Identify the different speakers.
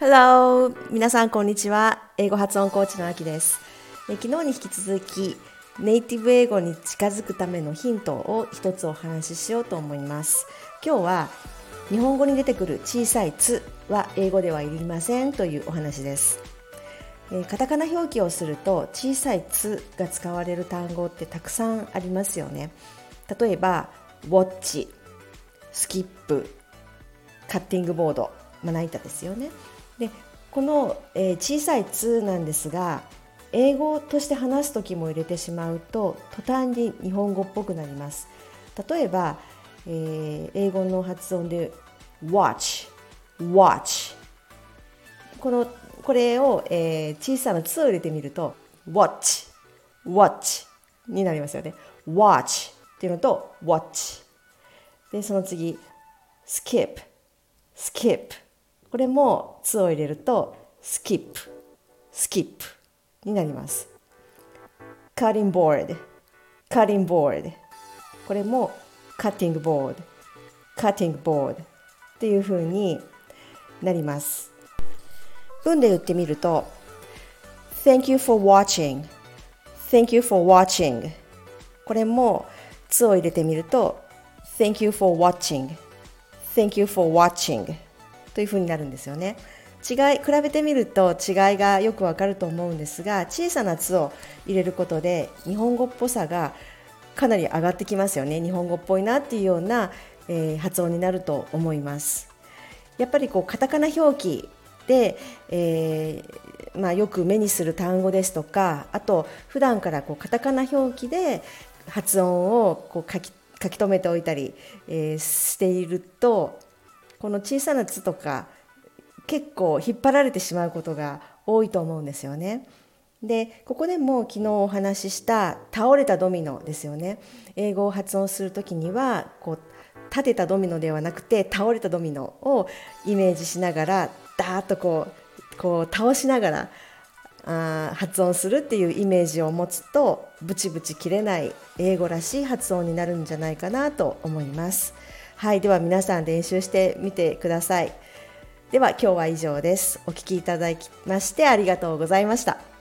Speaker 1: Hello! 皆さんこんにちは。英語発音コーチのあきです。昨日に引き続き、ネイティブ英語に近づくためのヒントを一つお話ししようと思います。今日は日本語に出てくる小さい「つ」は英語ではいりませんというお話です。カタカナ表記をすると小さい「つ」が使われる単語ってたくさんありますよね。例えば「ウォッチ」「スキップ」「カッティングボード」まな板ですよね。でこの、えー、小さい「つ」なんですが英語として話す時も入れてしまうと途端に日本語っぽくなります。例えば、えー、英語の発音で watch watch このこれを、えー、小さな「つ」を入れてみると watch watch になりますよね。watch っていうのと watch でその次 skip skip これも「つ」を入れるとスキップスキップになります。カッティングボードカッティングボードこれもカッティングボードカッティングボードっていうふうになります。文で言ってみると Thank you for watching Thank you for watching これも「つ」を入れてみると Thank you for watching Thank you for watching というふうになるんですよね。違い比べてみると違いがよくわかると思うんですが小さな「つ」を入れることで日本語っぽさがかなり上がってきますよね日本語っぽいなっていうような、えー、発音になると思いますやっぱりこうカタカナ表記で、えー、まあ、よく目にする単語ですとかあと普段からこうカタカナ表記で発音をこう書き書き留めておいたり、えー、しているとこの小さな「つ」とか結構引っ張られてしまうことが多いと思うんですよね。でここでも昨日お話しした倒れたドミノですよね英語を発音する時にはこう立てたドミノではなくて倒れたドミノをイメージしながらダーッとこうこう倒しながらあ発音するっていうイメージを持つとブチブチ切れない英語らしい発音になるんじゃないかなと思います。はいでは皆さん練習してみてください。では今日は以上です。お聴きいただきましてありがとうございました。